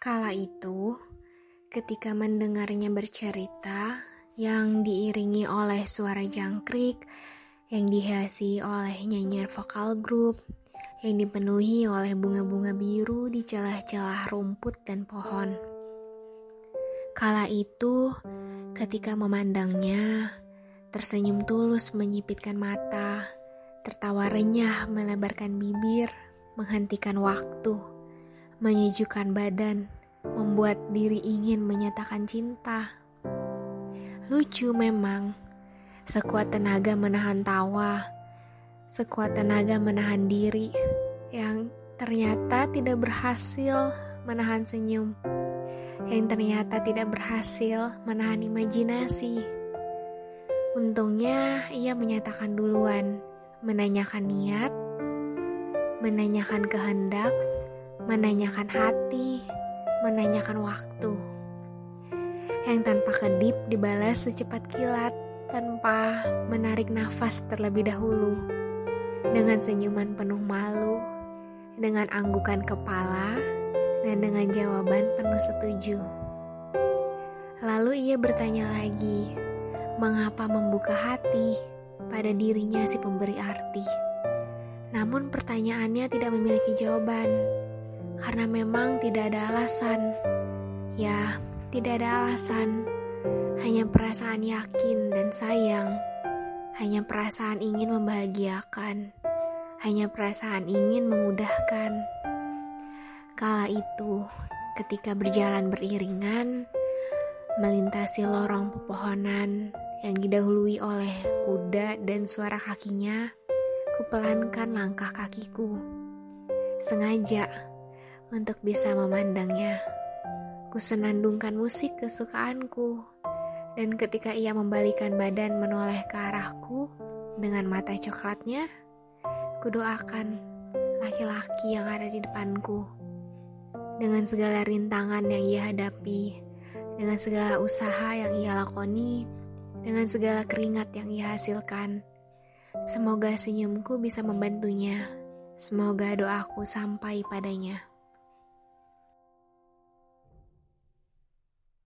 Kala itu, ketika mendengarnya bercerita yang diiringi oleh suara jangkrik, yang dihiasi oleh nyanyian vokal grup, yang dipenuhi oleh bunga-bunga biru di celah-celah rumput dan pohon. Kala itu, ketika memandangnya, tersenyum tulus menyipitkan mata, tertawa renyah melebarkan bibir, menghentikan waktu menyejukkan badan, membuat diri ingin menyatakan cinta. Lucu memang, sekuat tenaga menahan tawa, sekuat tenaga menahan diri, yang ternyata tidak berhasil menahan senyum, yang ternyata tidak berhasil menahan imajinasi. Untungnya ia menyatakan duluan, menanyakan niat, menanyakan kehendak, menanyakan hati, menanyakan waktu. Yang tanpa kedip dibalas secepat kilat tanpa menarik nafas terlebih dahulu. Dengan senyuman penuh malu, dengan anggukan kepala, dan dengan jawaban penuh setuju. Lalu ia bertanya lagi, mengapa membuka hati pada dirinya si pemberi arti. Namun pertanyaannya tidak memiliki jawaban karena memang tidak ada alasan. Ya, tidak ada alasan. Hanya perasaan yakin dan sayang. Hanya perasaan ingin membahagiakan. Hanya perasaan ingin memudahkan. Kala itu, ketika berjalan beriringan, melintasi lorong pepohonan yang didahului oleh kuda dan suara kakinya, kupelankan langkah kakiku. Sengaja untuk bisa memandangnya. Kusenandungkan musik kesukaanku, dan ketika ia membalikan badan menoleh ke arahku dengan mata coklatnya, kudoakan laki-laki yang ada di depanku. Dengan segala rintangan yang ia hadapi, dengan segala usaha yang ia lakoni, dengan segala keringat yang ia hasilkan, semoga senyumku bisa membantunya. Semoga doaku sampai padanya.